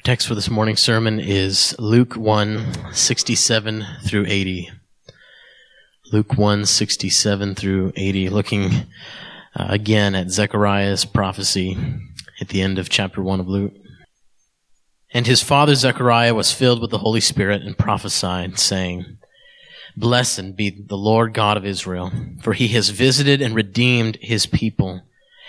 Our text for this morning's sermon is Luke 1 67 through 80. Luke 1 67 through 80, looking uh, again at Zechariah's prophecy at the end of chapter 1 of Luke. And his father Zechariah was filled with the Holy Spirit and prophesied, saying, Blessed be the Lord God of Israel, for he has visited and redeemed his people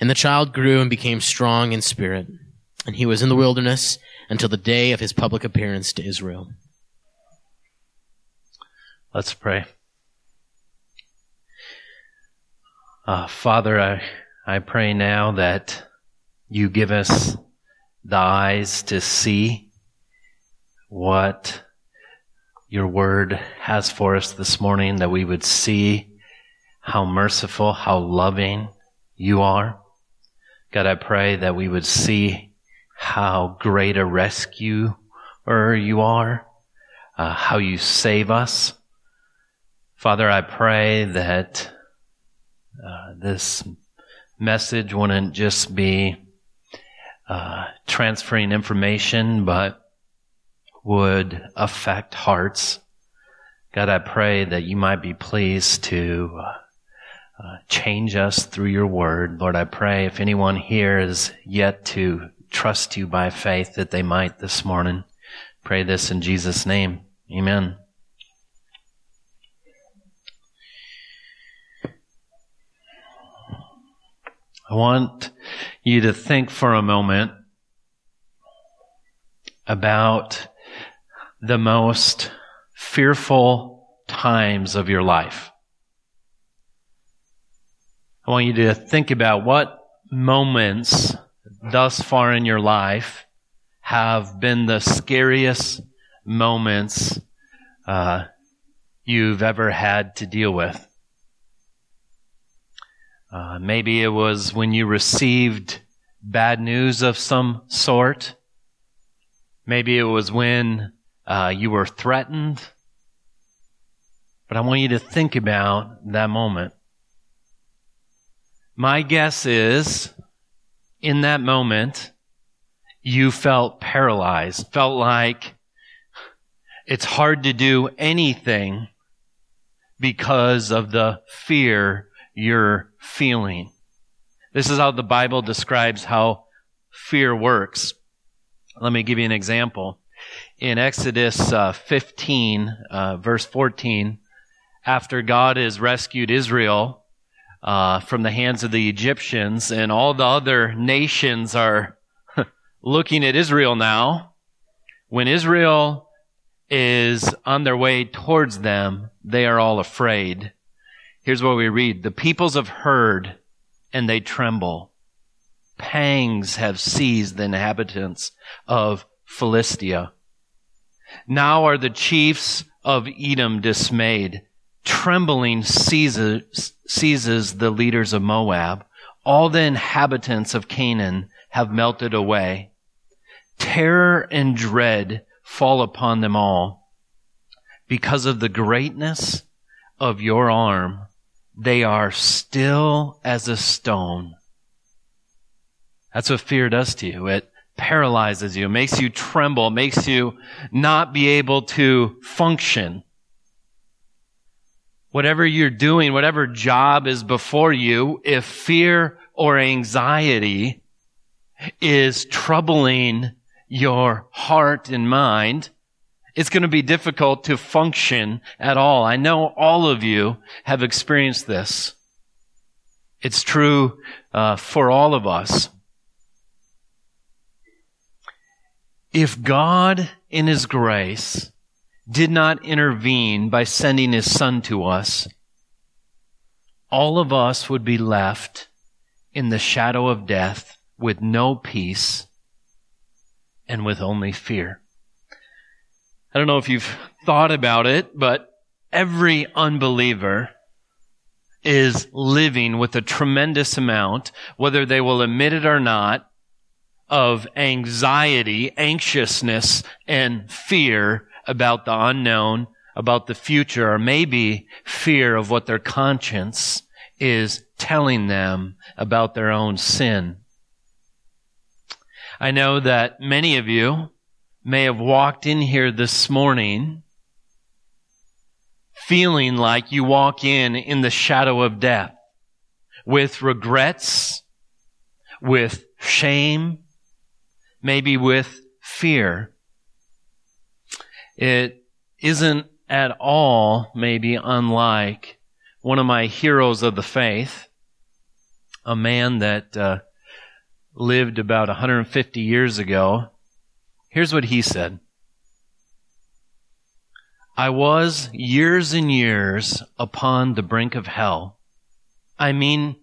And the child grew and became strong in spirit, and he was in the wilderness until the day of his public appearance to Israel. Let's pray. Uh, Father, I, I pray now that you give us the eyes to see what your word has for us this morning, that we would see how merciful, how loving you are. God, I pray that we would see how great a rescuer you are, uh, how you save us. Father, I pray that uh, this message wouldn't just be uh, transferring information, but would affect hearts. God, I pray that you might be pleased to uh, change us through your word. Lord, I pray if anyone here is yet to trust you by faith that they might this morning. Pray this in Jesus' name. Amen. I want you to think for a moment about the most fearful times of your life. I want you to think about what moments thus far in your life have been the scariest moments uh, you've ever had to deal with. Uh, maybe it was when you received bad news of some sort. Maybe it was when uh, you were threatened. But I want you to think about that moment. My guess is in that moment, you felt paralyzed, felt like it's hard to do anything because of the fear you're feeling. This is how the Bible describes how fear works. Let me give you an example. In Exodus uh, 15, uh, verse 14, after God has rescued Israel uh, from the hands of the Egyptians, and all the other nations are looking at Israel now. When Israel is on their way towards them, they are all afraid. Here's what we read. The peoples have heard and they tremble. Pangs have seized the inhabitants of Philistia. Now are the chiefs of Edom dismayed trembling seizes, seizes the leaders of Moab. All the inhabitants of Canaan have melted away. Terror and dread fall upon them all. Because of the greatness of your arm, they are still as a stone. That's what fear does to you. It paralyzes you, makes you tremble, makes you not be able to function whatever you're doing, whatever job is before you, if fear or anxiety is troubling your heart and mind, it's going to be difficult to function at all. I know all of you have experienced this. It's true uh, for all of us. If God, in His grace, did not intervene by sending His Son to us, all of us would be left in the shadow of death with no peace and with only fear. I don't know if you've thought about it, but every unbeliever is living with a tremendous amount, whether they will admit it or not, of anxiety, anxiousness, and fear about the unknown, about the future, or maybe fear of what their conscience is telling them about their own sin. I know that many of you may have walked in here this morning feeling like you walk in in the shadow of death with regrets, with shame, maybe with fear. It isn't at all maybe unlike one of my heroes of the faith, a man that uh, lived about 150 years ago. Here's what he said. I was years and years upon the brink of hell. I mean,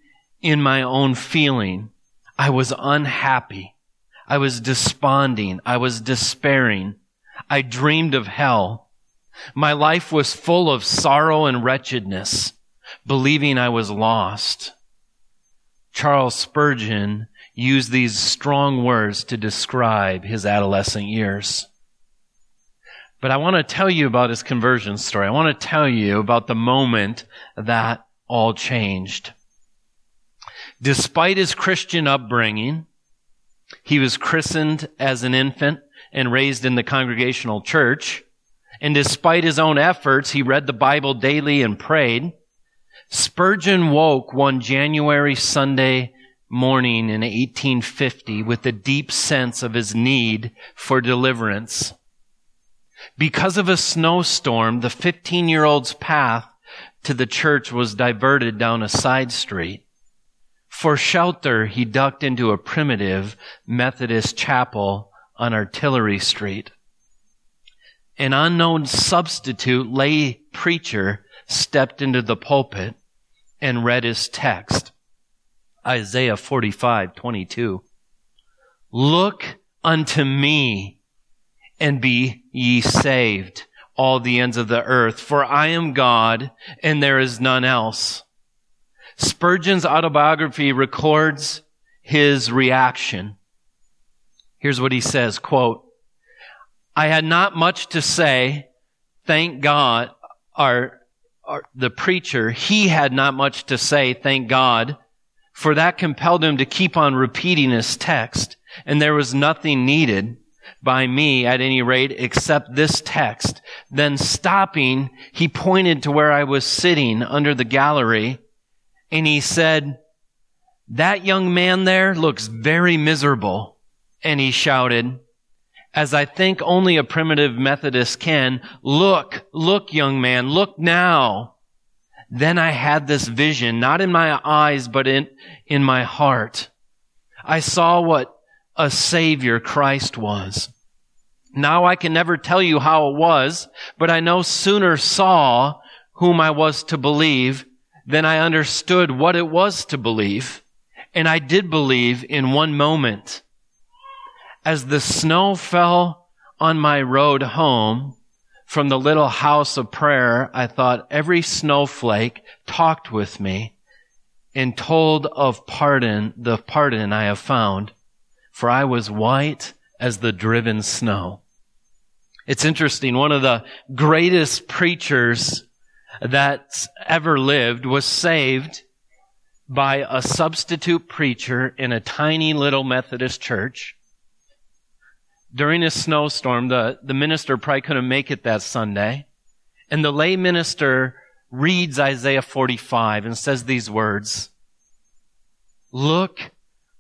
in my own feeling, I was unhappy. I was desponding. I was despairing. I dreamed of hell. My life was full of sorrow and wretchedness, believing I was lost. Charles Spurgeon used these strong words to describe his adolescent years. But I want to tell you about his conversion story. I want to tell you about the moment that all changed. Despite his Christian upbringing, he was christened as an infant and raised in the congregational church. And despite his own efforts, he read the Bible daily and prayed. Spurgeon woke one January Sunday morning in 1850 with a deep sense of his need for deliverance. Because of a snowstorm, the 15 year old's path to the church was diverted down a side street. For shelter, he ducked into a primitive Methodist chapel on Artillery Street. An unknown substitute lay preacher stepped into the pulpit and read his text. Isaiah 45:22. Look unto me and be ye saved, all the ends of the earth, for I am God and there is none else. Spurgeon's autobiography records his reaction. Here's what he says, quote, I had not much to say. Thank God, our, our, the preacher, he had not much to say, thank God, for that compelled him to keep on repeating his text, and there was nothing needed by me at any rate except this text. Then stopping, he pointed to where I was sitting under the gallery and he said, that young man there looks very miserable. And he shouted, as I think only a primitive Methodist can, look, look, young man, look now. Then I had this vision, not in my eyes, but in, in my heart. I saw what a savior Christ was. Now I can never tell you how it was, but I no sooner saw whom I was to believe than I understood what it was to believe. And I did believe in one moment. As the snow fell on my road home from the little house of prayer, I thought every snowflake talked with me and told of pardon, the pardon I have found, for I was white as the driven snow. It's interesting. One of the greatest preachers that ever lived was saved by a substitute preacher in a tiny little Methodist church. During a snowstorm, the, the minister probably couldn't make it that Sunday. And the lay minister reads Isaiah 45 and says these words, Look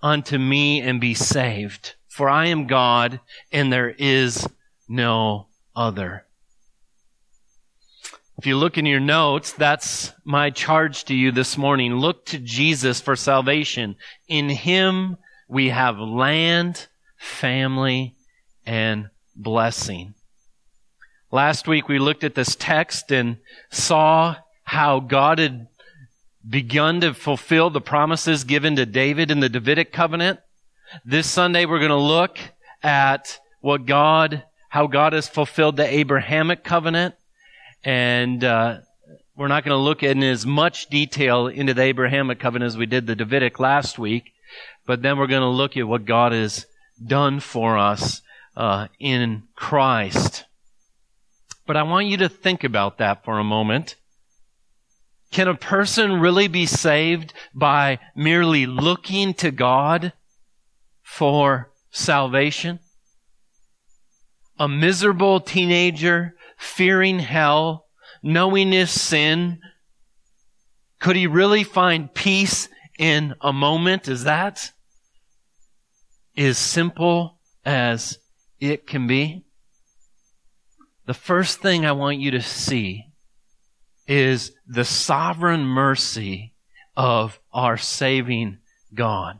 unto me and be saved For I am God and there is no other. If you look in your notes, that's my charge to you this morning. Look to Jesus for salvation. In Him we have land, family, and blessing. Last week we looked at this text and saw how God had begun to fulfill the promises given to David in the Davidic covenant. This Sunday we're going to look at what God, how God has fulfilled the Abrahamic covenant. And, uh, we're not going to look in as much detail into the Abrahamic covenant as we did the Davidic last week, but then we're going to look at what God has done for us uh, in Christ. But I want you to think about that for a moment. Can a person really be saved by merely looking to God for salvation? A miserable teenager fearing hell, knowing his sin, could he really find peace in a moment? Is that as simple as it can be? The first thing I want you to see is the sovereign mercy of our saving God.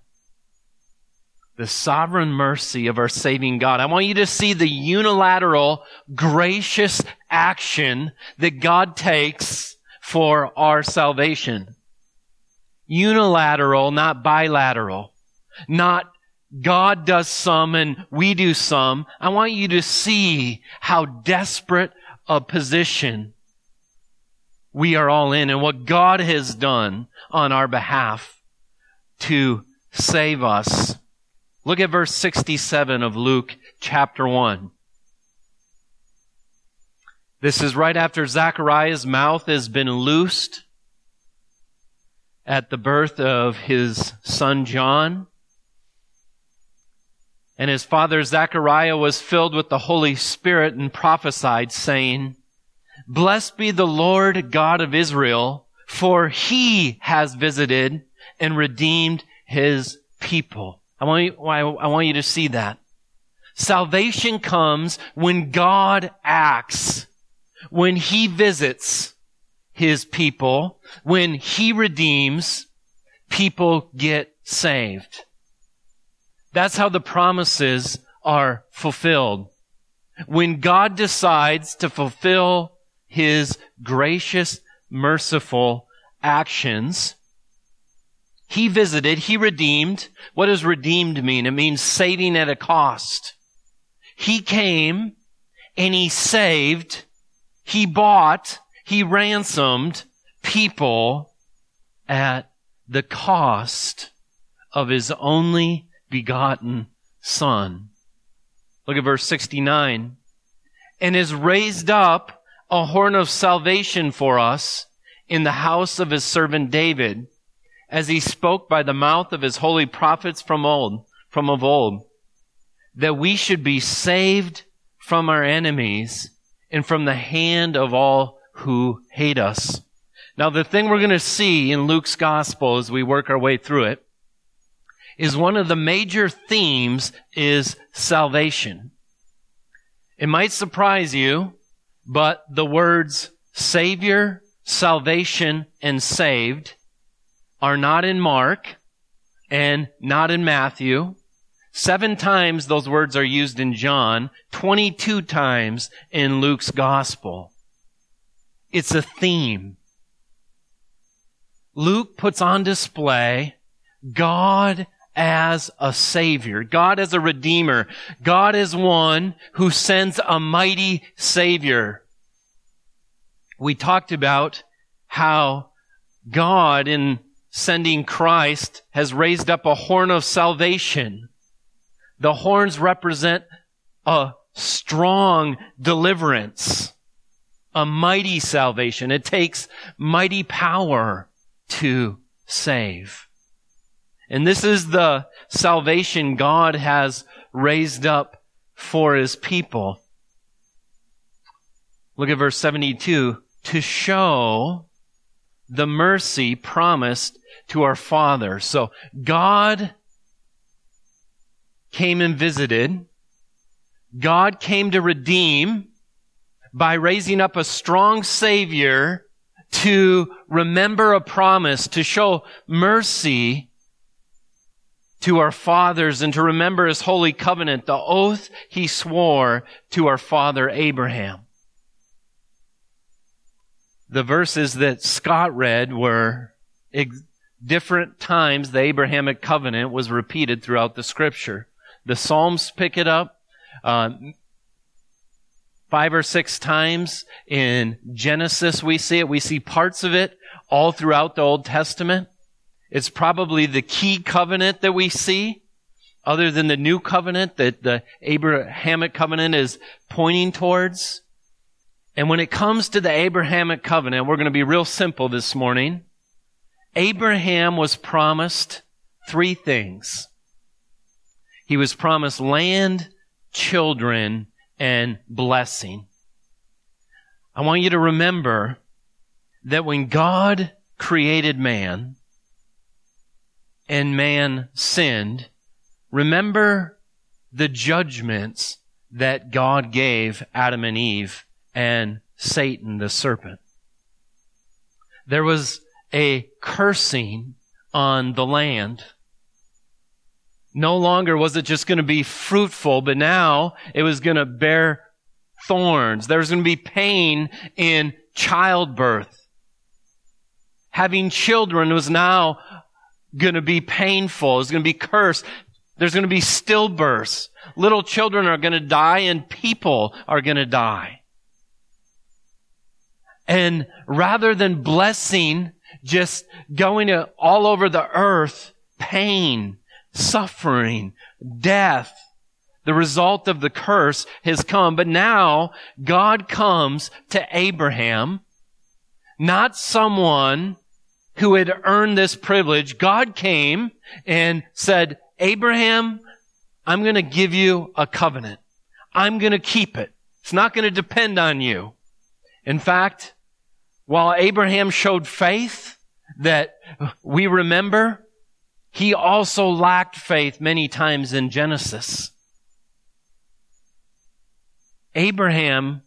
The sovereign mercy of our saving God. I want you to see the unilateral, gracious action that God takes for our salvation. Unilateral, not bilateral. Not God does some and we do some. I want you to see how desperate a position we are all in and what God has done on our behalf to save us. Look at verse 67 of Luke chapter 1. This is right after Zechariah's mouth has been loosed at the birth of his son John. And his father Zechariah was filled with the Holy Spirit and prophesied, saying, Blessed be the Lord God of Israel, for he has visited and redeemed his people. I want you, I want you to see that. Salvation comes when God acts, when he visits his people, when he redeems, people get saved. That's how the promises are fulfilled. When God decides to fulfill his gracious, merciful actions, he visited, he redeemed. What does redeemed mean? It means saving at a cost. He came and he saved, he bought, he ransomed people at the cost of his only begotten Son. Look at verse 69. And has raised up a horn of salvation for us in the house of his servant David, as he spoke by the mouth of his holy prophets from old, from of old, that we should be saved from our enemies and from the hand of all who hate us. Now, the thing we're going to see in Luke's gospel as we work our way through it is one of the major themes is salvation. It might surprise you, but the words Savior, salvation, and saved are not in Mark and not in Matthew. Seven times those words are used in John, 22 times in Luke's gospel. It's a theme. Luke puts on display God as a savior, God as a redeemer, God as one who sends a mighty savior. We talked about how God in sending Christ has raised up a horn of salvation. The horns represent a strong deliverance, a mighty salvation. It takes mighty power to save. And this is the salvation God has raised up for his people. Look at verse 72. To show the mercy promised to our Father. So God came and visited. God came to redeem by raising up a strong Savior to remember a promise, to show mercy to our fathers and to remember his holy covenant, the oath he swore to our father Abraham. The verses that Scott read were ex- different times the Abrahamic covenant was repeated throughout the scripture. The Psalms pick it up. Uh, five or six times in Genesis we see it. We see parts of it all throughout the Old Testament. It's probably the key covenant that we see, other than the new covenant that the Abrahamic covenant is pointing towards. And when it comes to the Abrahamic covenant, we're going to be real simple this morning. Abraham was promised three things. He was promised land, children, and blessing. I want you to remember that when God created man and man sinned, remember the judgments that God gave Adam and Eve and Satan the serpent. There was a cursing on the land. No longer was it just going to be fruitful, but now it was going to bear thorns. There was going to be pain in childbirth. Having children was now going to be painful. It was going to be cursed. There's going to be stillbirths. Little children are going to die and people are going to die. And rather than blessing just going to all over the earth, pain, suffering, death, the result of the curse has come. But now God comes to Abraham, not someone who had earned this privilege. God came and said, Abraham, I'm going to give you a covenant. I'm going to keep it. It's not going to depend on you. In fact, while Abraham showed faith that we remember, he also lacked faith many times in Genesis. Abraham,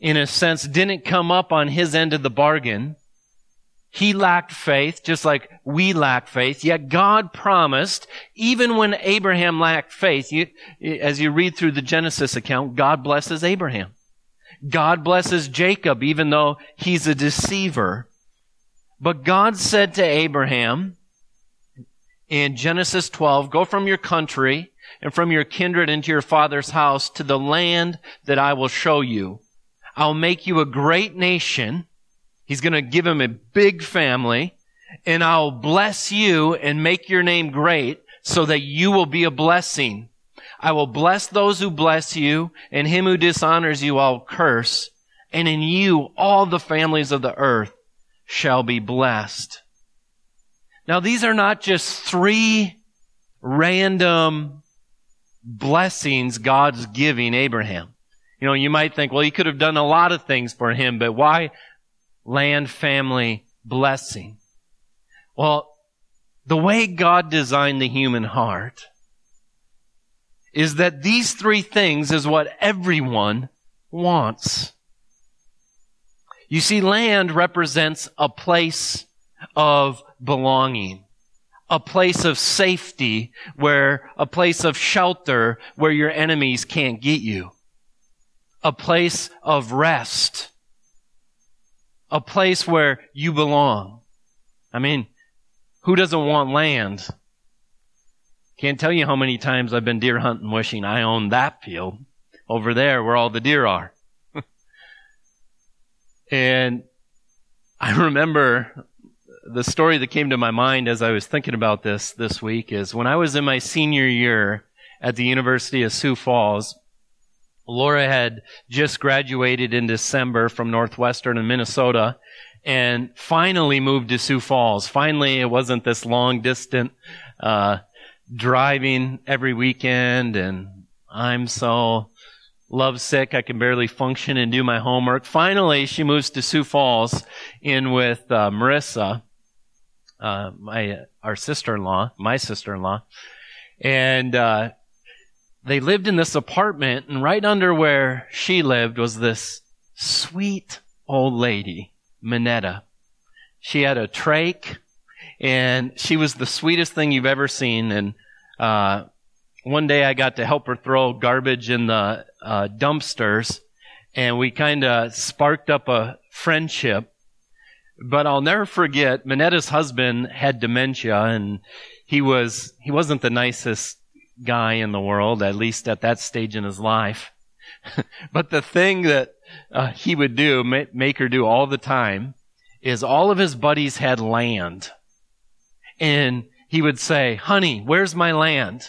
in a sense, didn't come up on his end of the bargain. He lacked faith, just like we lack faith. Yet God promised, even when Abraham lacked faith, you, as you read through the Genesis account, God blesses Abraham. God blesses Jacob, even though he's a deceiver. But God said to Abraham in Genesis 12, go from your country and from your kindred into your father's house to the land that I will show you. I'll make you a great nation. He's going to give him a big family and I'll bless you and make your name great so that you will be a blessing. I will bless those who bless you, and him who dishonors you I'll curse, and in you all the families of the earth shall be blessed. Now these are not just three random blessings God's giving Abraham. You know, you might think, well, he could have done a lot of things for him, but why land, family, blessing? Well, the way God designed the human heart is that these three things is what everyone wants. You see, land represents a place of belonging, a place of safety where, a place of shelter where your enemies can't get you, a place of rest, a place where you belong. I mean, who doesn't want land? Can't tell you how many times I've been deer hunting wishing I owned that field over there where all the deer are. and I remember the story that came to my mind as I was thinking about this this week is when I was in my senior year at the University of Sioux Falls, Laura had just graduated in December from Northwestern in Minnesota and finally moved to Sioux Falls. Finally, it wasn't this long distant, uh, driving every weekend and I'm so lovesick I can barely function and do my homework. Finally, she moves to Sioux Falls in with uh, Marissa, uh, my our sister-in-law, my sister-in-law, and uh, they lived in this apartment, and right under where she lived was this sweet old lady, Minetta. She had a trach, and she was the sweetest thing you've ever seen. And uh, one day I got to help her throw garbage in the uh, dumpsters, and we kind of sparked up a friendship. But I'll never forget, Minetta's husband had dementia, and he was he wasn't the nicest guy in the world, at least at that stage in his life. but the thing that uh, he would do, make her do all the time, is all of his buddies had land. And he would say, honey, where's my land?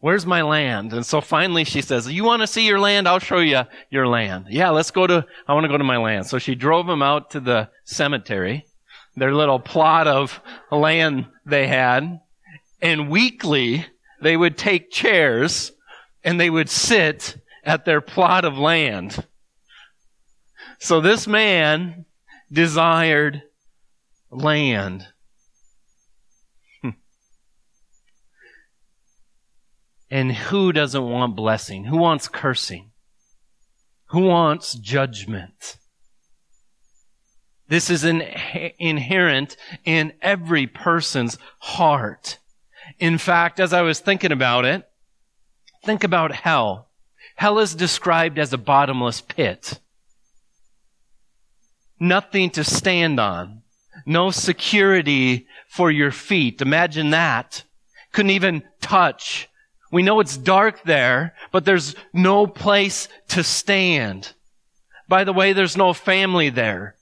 Where's my land? And so finally she says, you want to see your land? I'll show you your land. Yeah, let's go to, I want to go to my land. So she drove him out to the cemetery, their little plot of land they had. And weekly, they would take chairs and they would sit at their plot of land. So this man desired land. Hmm. And who doesn't want blessing? Who wants cursing? Who wants judgment? This is in, inherent in every person's heart. In fact, as I was thinking about it, think about hell. Hell is described as a bottomless pit. Nothing to stand on. No security for your feet. Imagine that. Couldn't even touch. We know it's dark there, but there's no place to stand. By the way, there's no family there.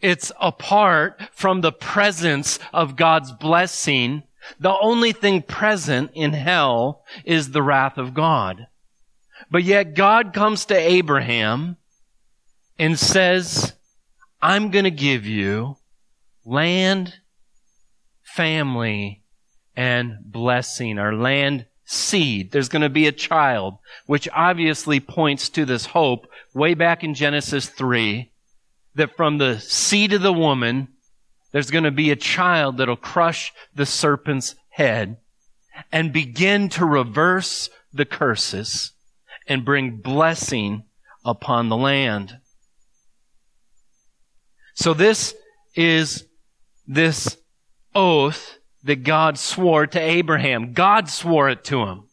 It's apart from the presence of God's blessing the only thing present in hell is the wrath of God. But yet God comes to Abraham and says, I'm going to give you land, family, and blessing, or land seed. There's going to be a child, which obviously points to this hope way back in Genesis 3 that from the seed of the woman, there's going to be a child that'll crush the serpent's head and begin to reverse the curses and bring blessing upon the land. So this is this oath that God swore to Abraham. God swore it to him.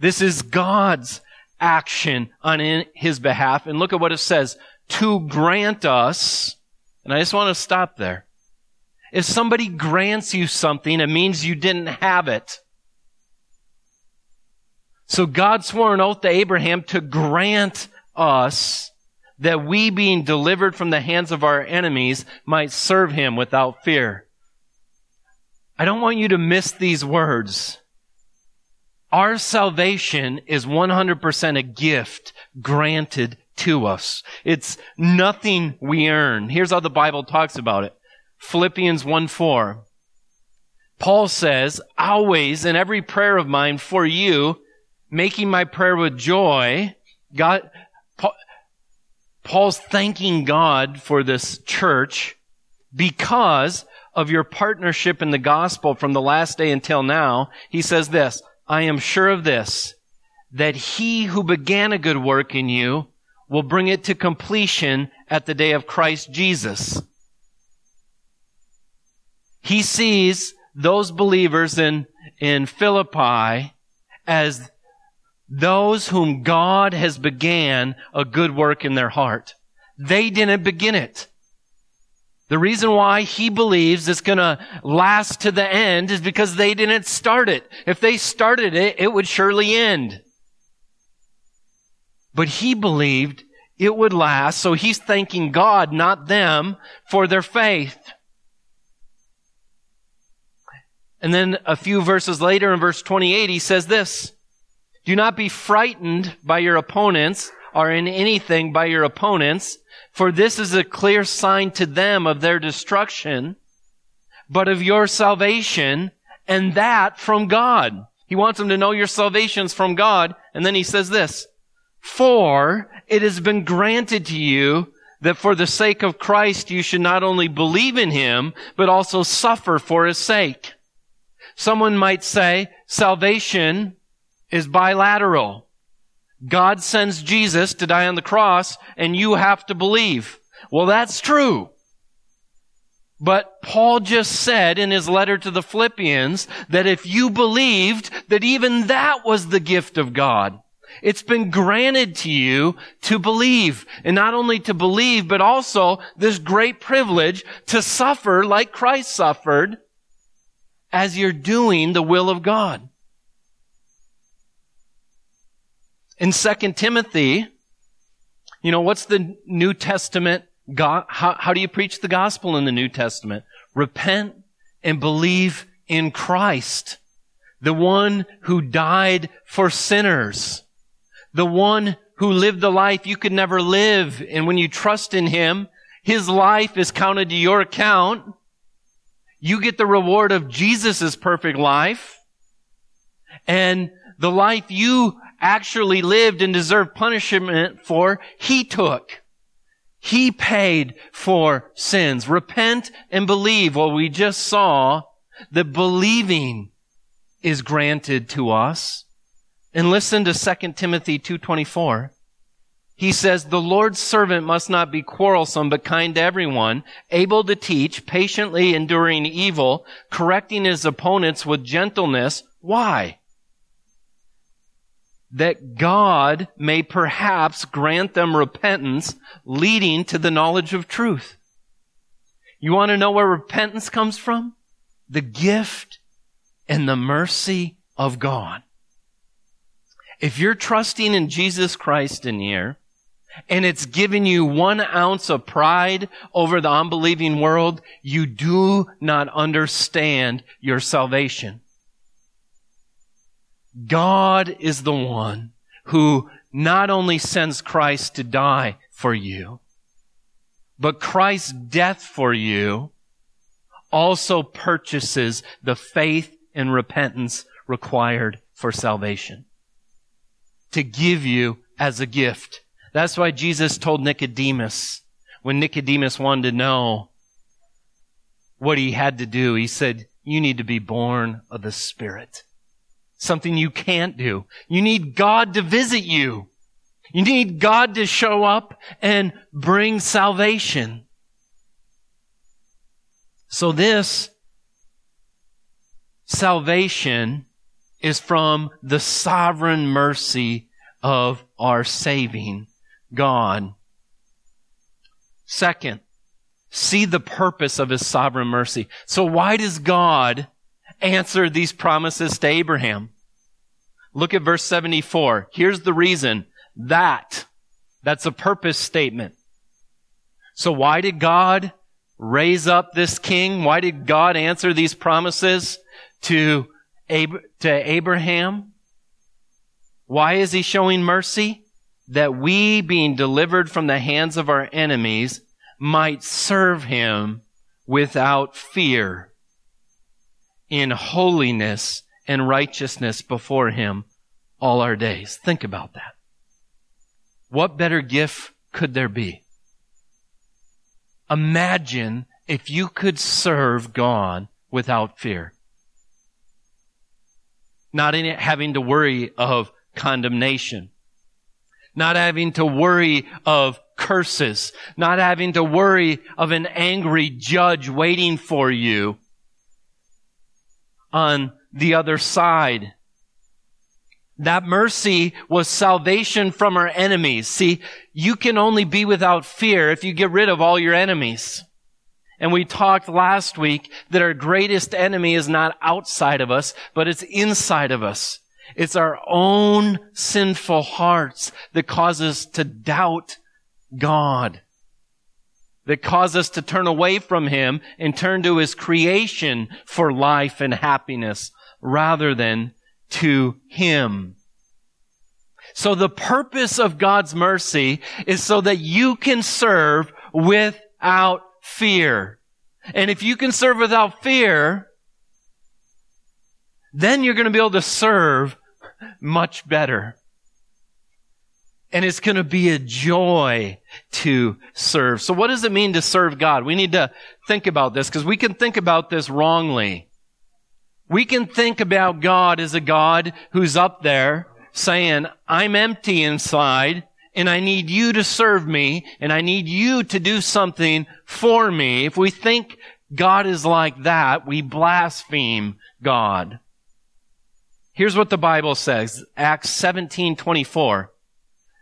This is God's action on his behalf. And look at what it says. To grant us, and I just want to stop there. If somebody grants you something, it means you didn't have it. So God swore an oath to Abraham to grant us that we being delivered from the hands of our enemies might serve him without fear. I don't want you to miss these words. Our salvation is 100% a gift granted to us. It's nothing we earn. Here's how the Bible talks about it. Philippians 1 4. Paul says, always in every prayer of mine for you, making my prayer with joy, God, Paul's thanking God for this church because of your partnership in the gospel from the last day until now. He says this, I am sure of this, that he who began a good work in you will bring it to completion at the day of Christ Jesus. He sees those believers in, in Philippi as those whom God has began a good work in their heart. They didn't begin it. The reason why he believes it's going to last to the end is because they didn't start it. If they started it, it would surely end. But he believed it would last, so he's thanking God, not them, for their faith. And then a few verses later in verse 28, he says this, do not be frightened by your opponents or in anything by your opponents, for this is a clear sign to them of their destruction, but of your salvation, and that from God. He wants them to know your salvation's from God. And then he says this, for it has been granted to you that for the sake of Christ you should not only believe in him, but also suffer for his sake. Someone might say salvation is bilateral. God sends Jesus to die on the cross and you have to believe. Well, that's true. But Paul just said in his letter to the Philippians that if you believed that even that was the gift of God, it's been granted to you to believe. And not only to believe, but also this great privilege to suffer like Christ suffered as you're doing the will of God. In 2 Timothy, you know, what's the New Testament God, how, how do you preach the gospel in the New Testament? Repent and believe in Christ, the one who died for sinners, the one who lived the life you could never live. And when you trust in him, his life is counted to your account. You get the reward of Jesus' perfect life. And the life you actually lived and deserved punishment for, he took. He paid for sins. Repent and believe. Well, we just saw that believing is granted to us. And listen to 2 Timothy 2.24. He says, the Lord's servant must not be quarrelsome, but kind to everyone, able to teach, patiently enduring evil, correcting his opponents with gentleness. Why? that God may perhaps grant them repentance leading to the knowledge of truth. You want to know where repentance comes from? The gift and the mercy of God. If you're trusting in Jesus Christ in here, and it's given you one ounce of pride over the unbelieving world, you do not understand your salvation. God is the one who not only sends Christ to die for you, but Christ's death for you also purchases the faith and repentance required for salvation. To give you as a gift. That's why Jesus told Nicodemus, when Nicodemus wanted to know what he had to do, he said, you need to be born of the Spirit something you can't do. You need God to visit you. You need God to show up and bring salvation. So this salvation is from the sovereign mercy of our saving God. Second, see the purpose of his sovereign mercy. So why does God answer these promises to Abraham? Look at verse 74. Here's the reason. That. That's a purpose statement. So why did God raise up this king? Why did God answer these promises to, Ab- to Abraham? Why is he showing mercy? That we, being delivered from the hands of our enemies, might serve him without fear in holiness and righteousness before him all our days. Think about that. What better gift could there be? Imagine if you could serve God without fear. Not in having to worry of condemnation. Not having to worry of curses. Not having to worry of an angry judge waiting for you on the other side. That mercy was salvation from our enemies. See, you can only be without fear if you get rid of all your enemies. And we talked last week that our greatest enemy is not outside of us, but it's inside of us. It's our own sinful hearts that cause us to doubt God. That cause us to turn away from Him and turn to His creation for life and happiness rather than to Him. So the purpose of God's mercy is so that you can serve without fear. And if you can serve without fear, then you're going to be able to serve much better. And it's going to be a joy to serve. So what does it mean to serve God? We need to think about this because we can think about this wrongly. We can think about God as a God who's up there saying, I'm empty inside and I need you to serve me and I need you to do something for me. If we think God is like that, we blaspheme God. Here's what the Bible says, Acts 17:24.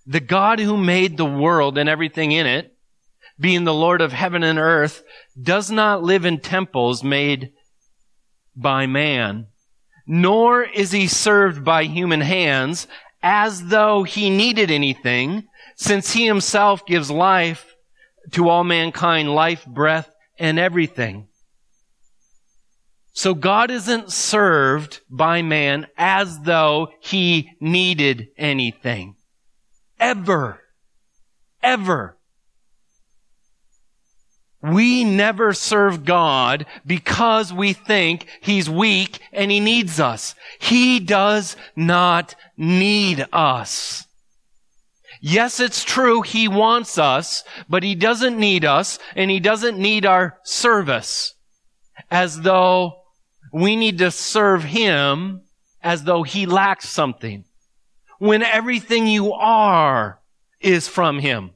The God who made the world and everything in it, being the Lord of heaven and earth, does not live in temples made by man, nor is he served by human hands as though he needed anything, since he himself gives life to all mankind, life, breath, and everything. So God isn't served by man as though he needed anything. Ever. Ever. We never serve God because we think He's weak and He needs us. He does not need us. Yes, it's true, He wants us, but He doesn't need us and He doesn't need our service as though we need to serve Him as though He lacks something. When everything you are is from Him.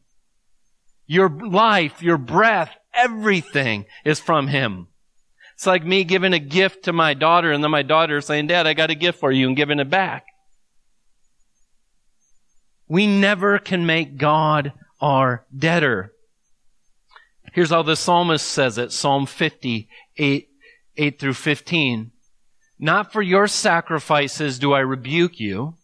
Your life, your breath, everything is from Him. It's like me giving a gift to my daughter and then my daughter saying, Dad, I got a gift for you and giving it back. We never can make God our debtor. Here's how the psalmist says it, Psalm 50, 8, 8 through 15. Not for your sacrifices do I rebuke you.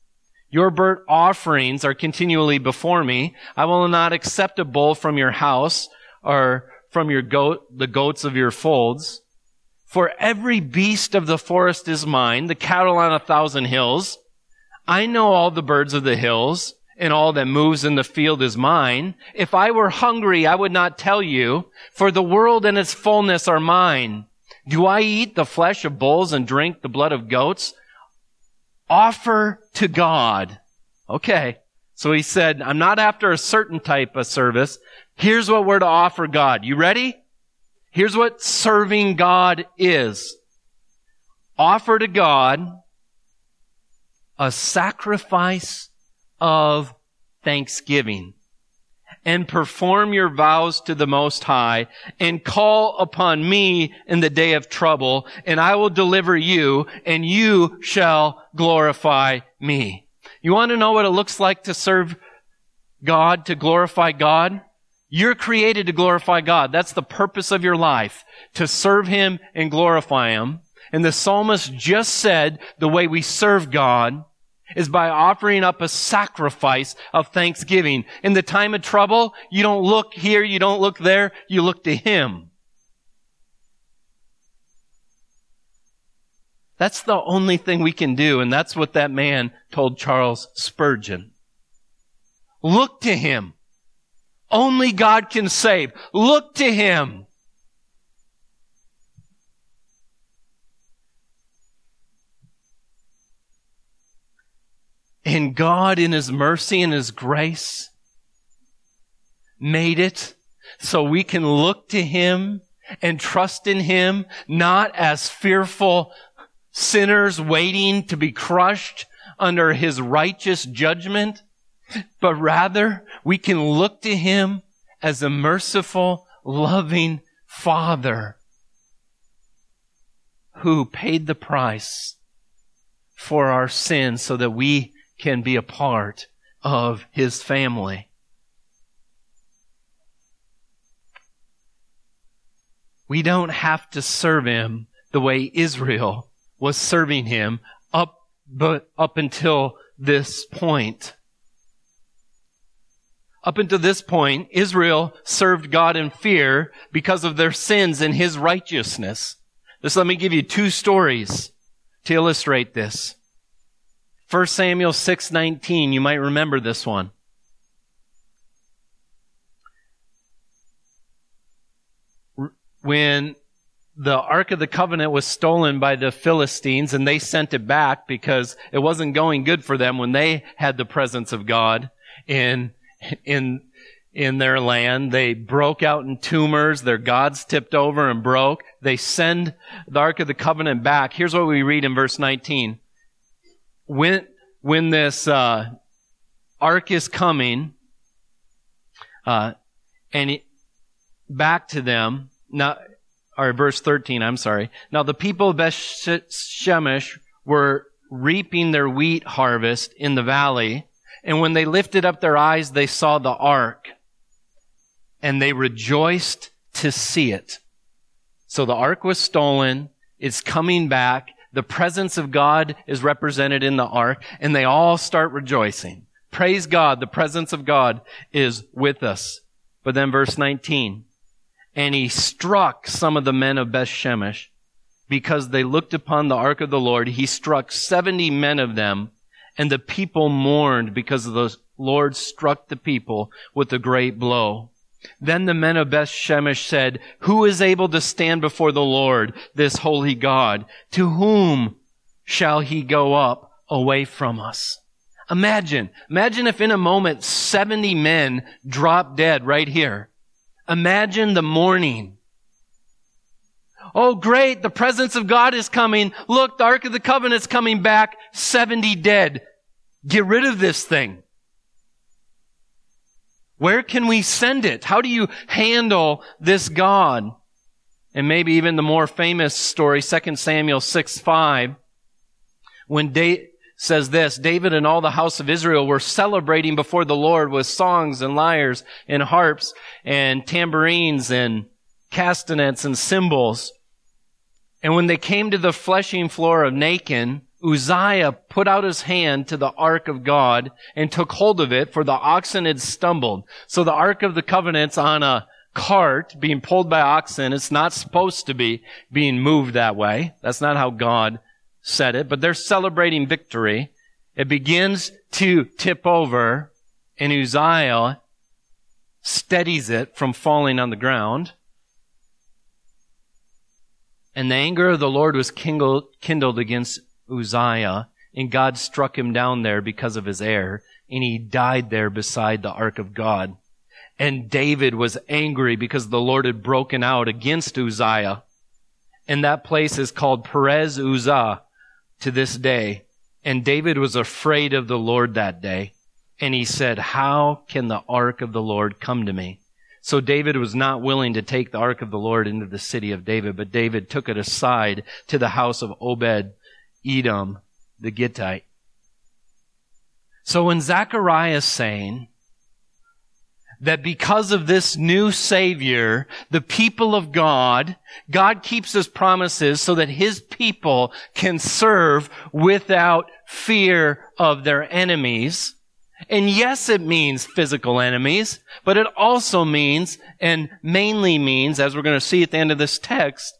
Your burnt offerings are continually before me. I will not accept a bull from your house or from your goat, the goats of your folds. For every beast of the forest is mine, the cattle on a thousand hills. I know all the birds of the hills, and all that moves in the field is mine. If I were hungry, I would not tell you, for the world and its fullness are mine. Do I eat the flesh of bulls and drink the blood of goats? Offer to God. Okay. So he said, I'm not after a certain type of service. Here's what we're to offer God. You ready? Here's what serving God is. Offer to God a sacrifice of thanksgiving and perform your vows to the Most High and call upon me in the day of trouble and I will deliver you and you shall glorify me. You want to know what it looks like to serve God, to glorify God? You're created to glorify God. That's the purpose of your life, to serve Him and glorify Him. And the psalmist just said the way we serve God is by offering up a sacrifice of thanksgiving. In the time of trouble, you don't look here, you don't look there, you look to Him. That's the only thing we can do, and that's what that man told Charles Spurgeon. Look to Him. Only God can save. Look to Him. And God, in His mercy and His grace, made it so we can look to Him and trust in Him, not as fearful sinners waiting to be crushed under His righteous judgment, but rather we can look to Him as a merciful, loving Father who paid the price for our sins so that we can be a part of His family. We don't have to serve Him the way Israel was serving Him up, but up until this point. Up until this point, Israel served God in fear because of their sins and his righteousness. Just let me give you two stories to illustrate this. 1 Samuel 6:19, you might remember this one. When the Ark of the Covenant was stolen by the Philistines and they sent it back because it wasn't going good for them when they had the presence of God in in in their land. They broke out in tumors. Their gods tipped over and broke. They send the Ark of the Covenant back. Here's what we read in verse 19. When, when this, uh, Ark is coming, uh, and it, back to them, now, or verse 13, I'm sorry. Now the people of Beth Shemesh were reaping their wheat harvest in the valley, and when they lifted up their eyes, they saw the ark, and they rejoiced to see it. So the ark was stolen, it's coming back, the presence of God is represented in the ark, and they all start rejoicing. Praise God, the presence of God is with us. But then verse 19, and he struck some of the men of Beth Shemesh because they looked upon the ark of the Lord. He struck 70 men of them and the people mourned because the Lord struck the people with a great blow. Then the men of Beth Shemesh said, Who is able to stand before the Lord, this holy God? To whom shall he go up away from us? Imagine, imagine if in a moment 70 men drop dead right here. Imagine the mourning. Oh great, the presence of God is coming. Look, the Ark of the Covenant's coming back. 70 dead. Get rid of this thing. Where can we send it? How do you handle this God? And maybe even the more famous story, 2 Samuel 6 5, when da- says this, David and all the house of Israel were celebrating before the Lord with songs and lyres and harps and tambourines and castanets and cymbals. And when they came to the fleshing floor of Nacon, Uzziah put out his hand to the ark of God and took hold of it, for the oxen had stumbled. So the ark of the covenant's on a cart being pulled by oxen. It's not supposed to be being moved that way. That's not how God said it, but they're celebrating victory. It begins to tip over, and Uzziah steadies it from falling on the ground. And the anger of the Lord was kindled, against Uzziah, and God struck him down there because of his error, and he died there beside the ark of God. And David was angry because the Lord had broken out against Uzziah. And that place is called Perez Uzzah, to this day. And David was afraid of the Lord that day. And he said, how can the ark of the Lord come to me? So David was not willing to take the ark of the Lord into the city of David, but David took it aside to the house of Obed Edom the Gittite. So when Zechariah is saying, that because of this new Savior, the people of God, God keeps His promises so that His people can serve without fear of their enemies. And yes, it means physical enemies, but it also means, and mainly means, as we're going to see at the end of this text,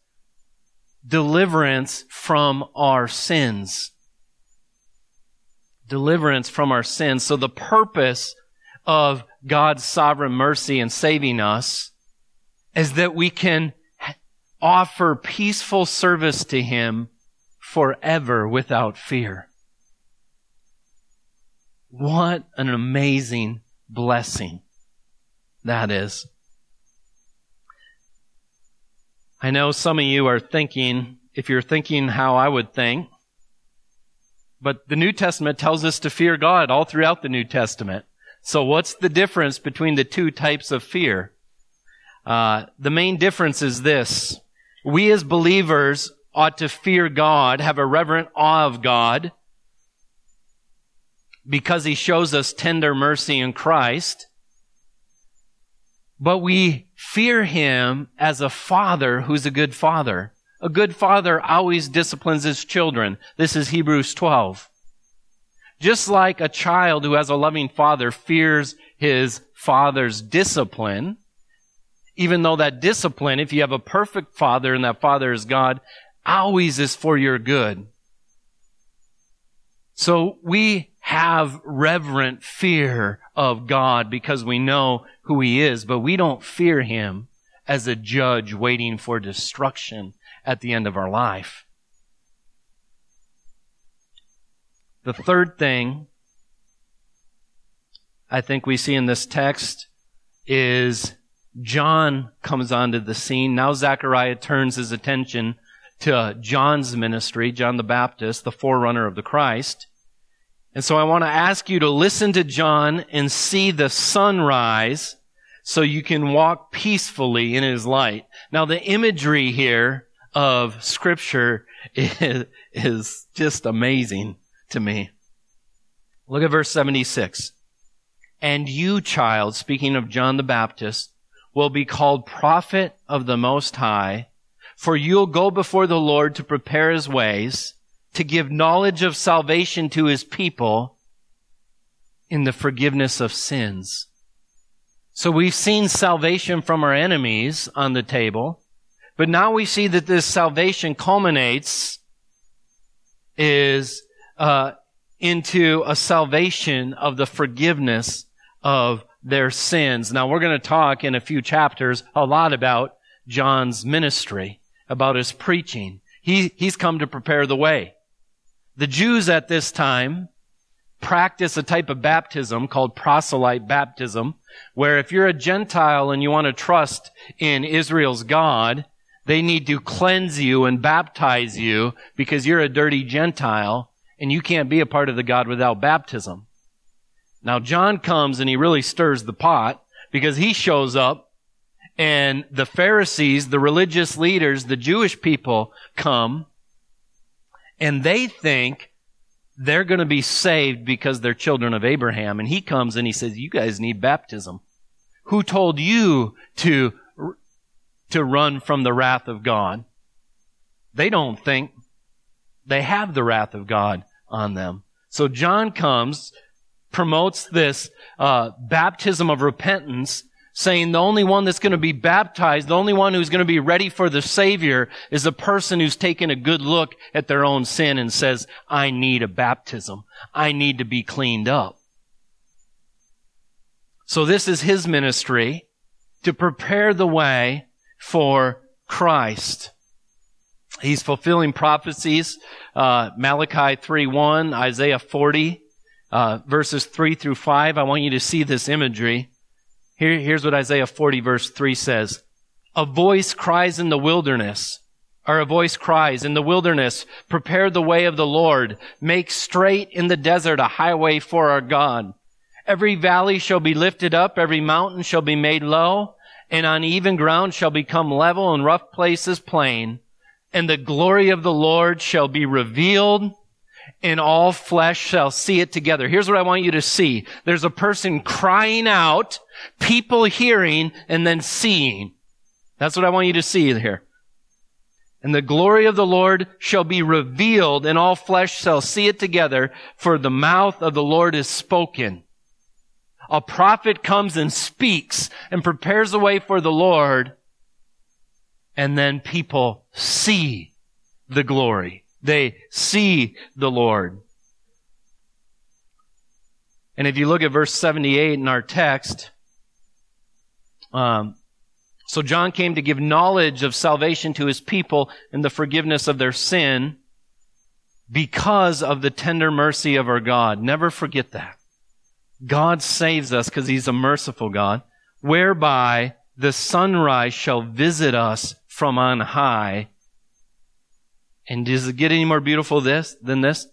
deliverance from our sins. Deliverance from our sins. So the purpose of God's sovereign mercy in saving us is that we can offer peaceful service to Him forever without fear. What an amazing blessing that is. I know some of you are thinking, if you're thinking how I would think, but the New Testament tells us to fear God all throughout the New Testament. So what's the difference between the two types of fear? Uh, the main difference is this. We as believers ought to fear God, have a reverent awe of God, because he shows us tender mercy in Christ. But we fear him as a father who's a good father. A good father always disciplines his children. This is Hebrews 12. Just like a child who has a loving father fears his father's discipline, even though that discipline, if you have a perfect father and that father is God, always is for your good. So we have reverent fear of God because we know who he is, but we don't fear him as a judge waiting for destruction at the end of our life. The third thing I think we see in this text is John comes onto the scene. Now Zechariah turns his attention to John's ministry, John the Baptist, the forerunner of the Christ. And so I want to ask you to listen to John and see the sunrise so you can walk peacefully in his light. Now the imagery here of scripture is, is just amazing to me. Look at verse 76. And you, child, speaking of John the Baptist, will be called prophet of the Most High, for you'll go before the Lord to prepare his ways, to give knowledge of salvation to his people in the forgiveness of sins. So we've seen salvation from our enemies on the table, but now we see that this salvation culminates is uh, into a salvation of the forgiveness of their sins. Now we're going to talk in a few chapters a lot about John's ministry, about his preaching. He, he's come to prepare the way. The Jews at this time practice a type of baptism called proselyte baptism, where if you're a Gentile and you want to trust in Israel's God, they need to cleanse you and baptize you because you're a dirty Gentile and you can't be a part of the God without baptism. Now John comes and he really stirs the pot because he shows up and the Pharisees, the religious leaders, the Jewish people come and they think they're going to be saved because they're children of Abraham. And he comes and he says, you guys need baptism. Who told you to, to run from the wrath of God? They don't think they have the wrath of God on them. So John comes, promotes this uh, baptism of repentance, saying the only one that's going to be baptized, the only one who's going to be ready for the Savior is a person who's taken a good look at their own sin and says, I need a baptism. I need to be cleaned up. So this is his ministry to prepare the way for Christ. He's fulfilling prophecies, uh, Malachi 3.1, Isaiah 40, uh, verses 3 through 5. I want you to see this imagery. Here, here's what Isaiah 40 verse 3 says. A voice cries in the wilderness, or a voice cries in the wilderness, prepare the way of the Lord, make straight in the desert a highway for our God. Every valley shall be lifted up, every mountain shall be made low, and uneven ground shall become level and rough places plain and the glory of the Lord shall be revealed and all flesh shall see it together. Here's what I want you to see. There's a person crying out, people hearing, and then seeing. That's what I want you to see here. And the glory of the Lord shall be revealed and all flesh shall see it together for the mouth of the Lord is spoken. A prophet comes and speaks and prepares the way for the Lord and then people see the glory. They see the Lord. And if you look at verse 78 in our text, um, so John came to give knowledge of salvation to his people and the forgiveness of their sin because of the tender mercy of our God. Never forget that. God saves us because he's a merciful God, whereby the sunrise shall visit us from on high. And does it get any more beautiful this than this?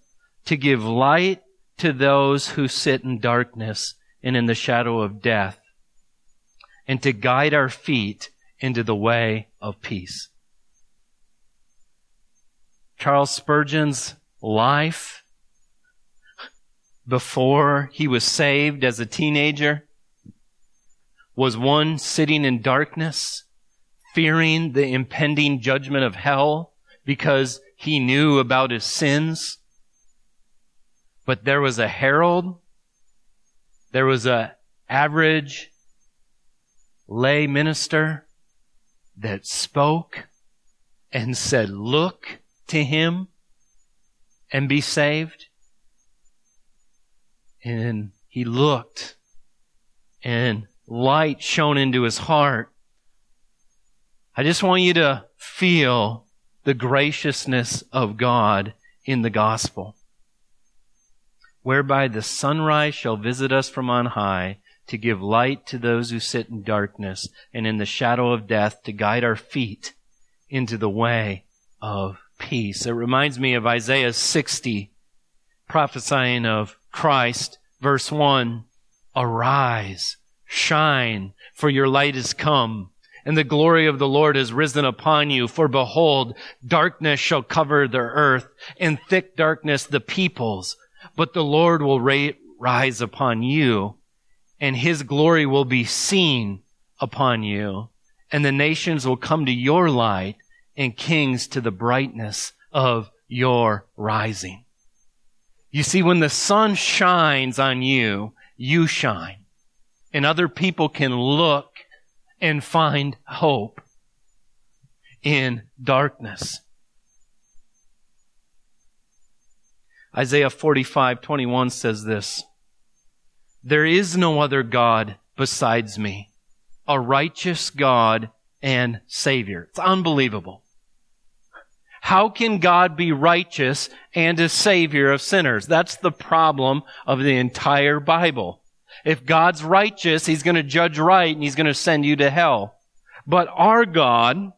To give light to those who sit in darkness and in the shadow of death, and to guide our feet into the way of peace. Charles Spurgeon's life before he was saved as a teenager was one sitting in darkness fearing the impending judgment of hell because he knew about his sins. But there was a herald. There was a average lay minister that spoke and said, look to him and be saved. And he looked and light shone into his heart I just want you to feel the graciousness of God in the gospel. Whereby the sunrise shall visit us from on high to give light to those who sit in darkness and in the shadow of death, to guide our feet into the way of peace. It reminds me of Isaiah 60, prophesying of Christ, verse 1 Arise, shine, for your light is come, and the glory of the Lord has risen upon you. For behold, darkness shall cover the earth, and thick darkness the peoples. But the Lord will ra- rise upon you, and his glory will be seen upon you, and the nations will come to your light, and kings to the brightness of your rising. You see, when the sun shines on you, you shine. And other people can look and find hope in darkness. Isaiah 45, 21 says this. There is no other God besides me, a righteous God and Savior. It's unbelievable. How can God be righteous and a savior of sinners? That's the problem of the entire Bible. If God's righteous, He's going to judge right and He's going to send you to hell. But our God,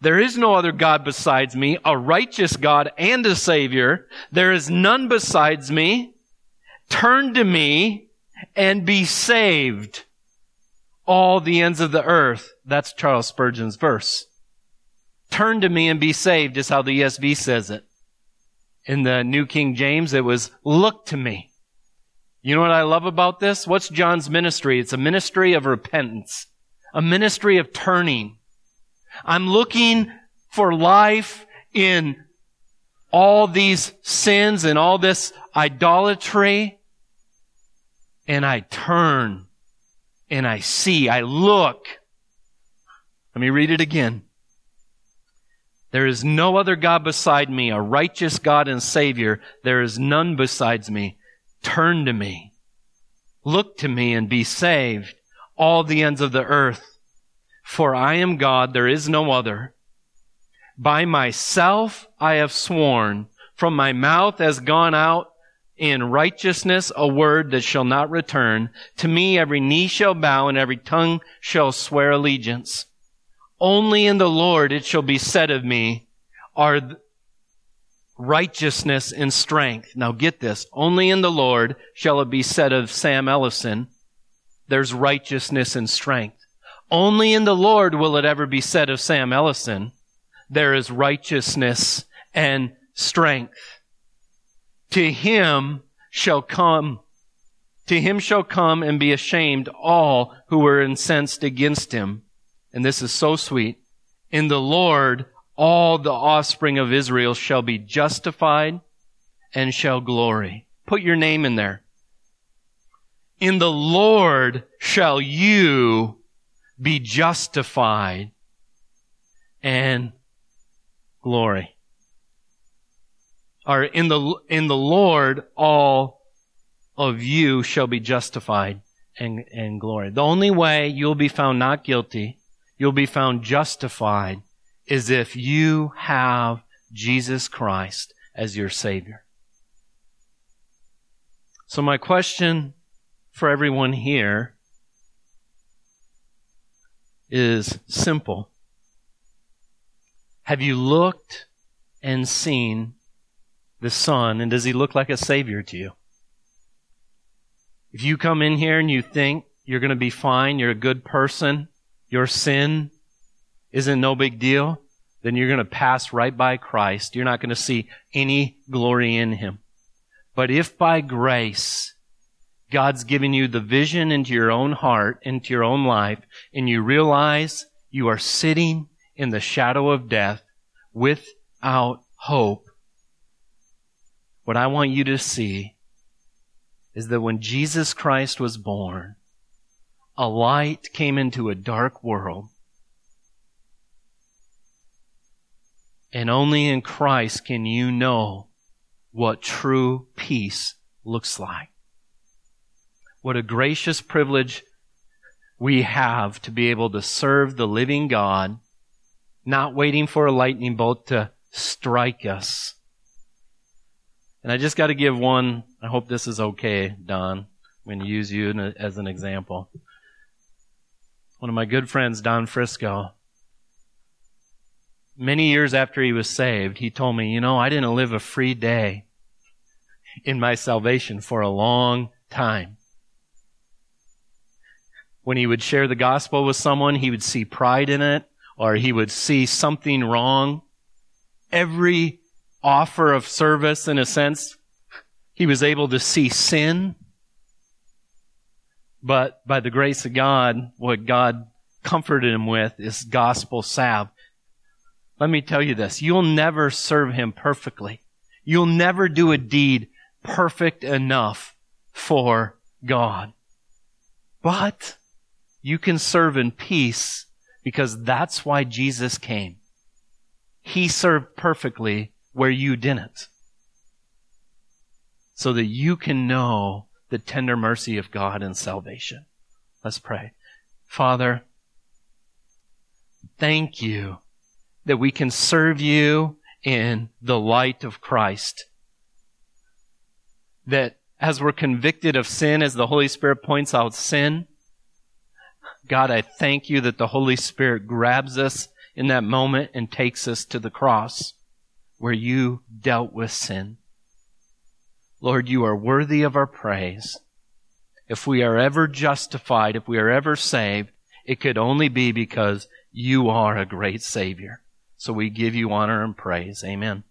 there is no other God besides me, a righteous God and a Savior. There is none besides me. Turn to me and be saved. All the ends of the earth. That's Charles Spurgeon's verse. Turn to me and be saved is how the ESV says it. In the New King James, it was look to me. You know what I love about this? What's John's ministry? It's a ministry of repentance, a ministry of turning. I'm looking for life in all these sins and all this idolatry. And I turn and I see, I look. Let me read it again. There is no other God beside me, a righteous God and Savior. There is none besides me. Turn to me. Look to me and be saved, all the ends of the earth. For I am God, there is no other. By myself I have sworn, from my mouth has gone out in righteousness a word that shall not return. To me every knee shall bow and every tongue shall swear allegiance. Only in the Lord it shall be said of me are righteousness and strength. Now get this. Only in the Lord shall it be said of Sam Ellison, there's righteousness and strength. Only in the Lord will it ever be said of Sam Ellison, there is righteousness and strength. To him shall come, to him shall come and be ashamed all who were incensed against him and this is so sweet. In the Lord, all the offspring of Israel shall be justified and shall glory. Put your name in there. In the Lord shall you be justified and glory. Or in the, in the Lord, all of you shall be justified and, and glory. The only way you'll be found not guilty you'll be found justified is if you have Jesus Christ as your Savior. So my question for everyone here is simple. Have you looked and seen the Son, and does He look like a Savior to you? If you come in here and you think you're going to be fine, you're a good person, your sin isn't no big deal, then you're going to pass right by Christ. You're not going to see any glory in Him. But if by grace, God's given you the vision into your own heart, into your own life, and you realize you are sitting in the shadow of death without hope, what I want you to see is that when Jesus Christ was born, a light came into a dark world. And only in Christ can you know what true peace looks like. What a gracious privilege we have to be able to serve the living God, not waiting for a lightning bolt to strike us. And I just got to give one, I hope this is okay, Don I'm going to use you as an example. One of my good friends, Don Frisco, many years after he was saved, he told me, you know, I didn't live a free day in my salvation for a long time. When he would share the gospel with someone, he would see pride in it or he would see something wrong. Every offer of service, in a sense, he was able to see sin. But by the grace of God, what God comforted him with is gospel salve. Let me tell you this. You'll never serve him perfectly. You'll never do a deed perfect enough for God. But you can serve in peace because that's why Jesus came. He served perfectly where you didn't. So that you can know the tender mercy of God and salvation. Let's pray. Father, thank you that we can serve you in the light of Christ. That as we're convicted of sin, as the Holy Spirit points out sin, God, I thank you that the Holy Spirit grabs us in that moment and takes us to the cross where you dealt with sin. Lord, you are worthy of our praise. If we are ever justified, if we are ever saved, it could only be because you are a great Savior. So we give you honor and praise. Amen.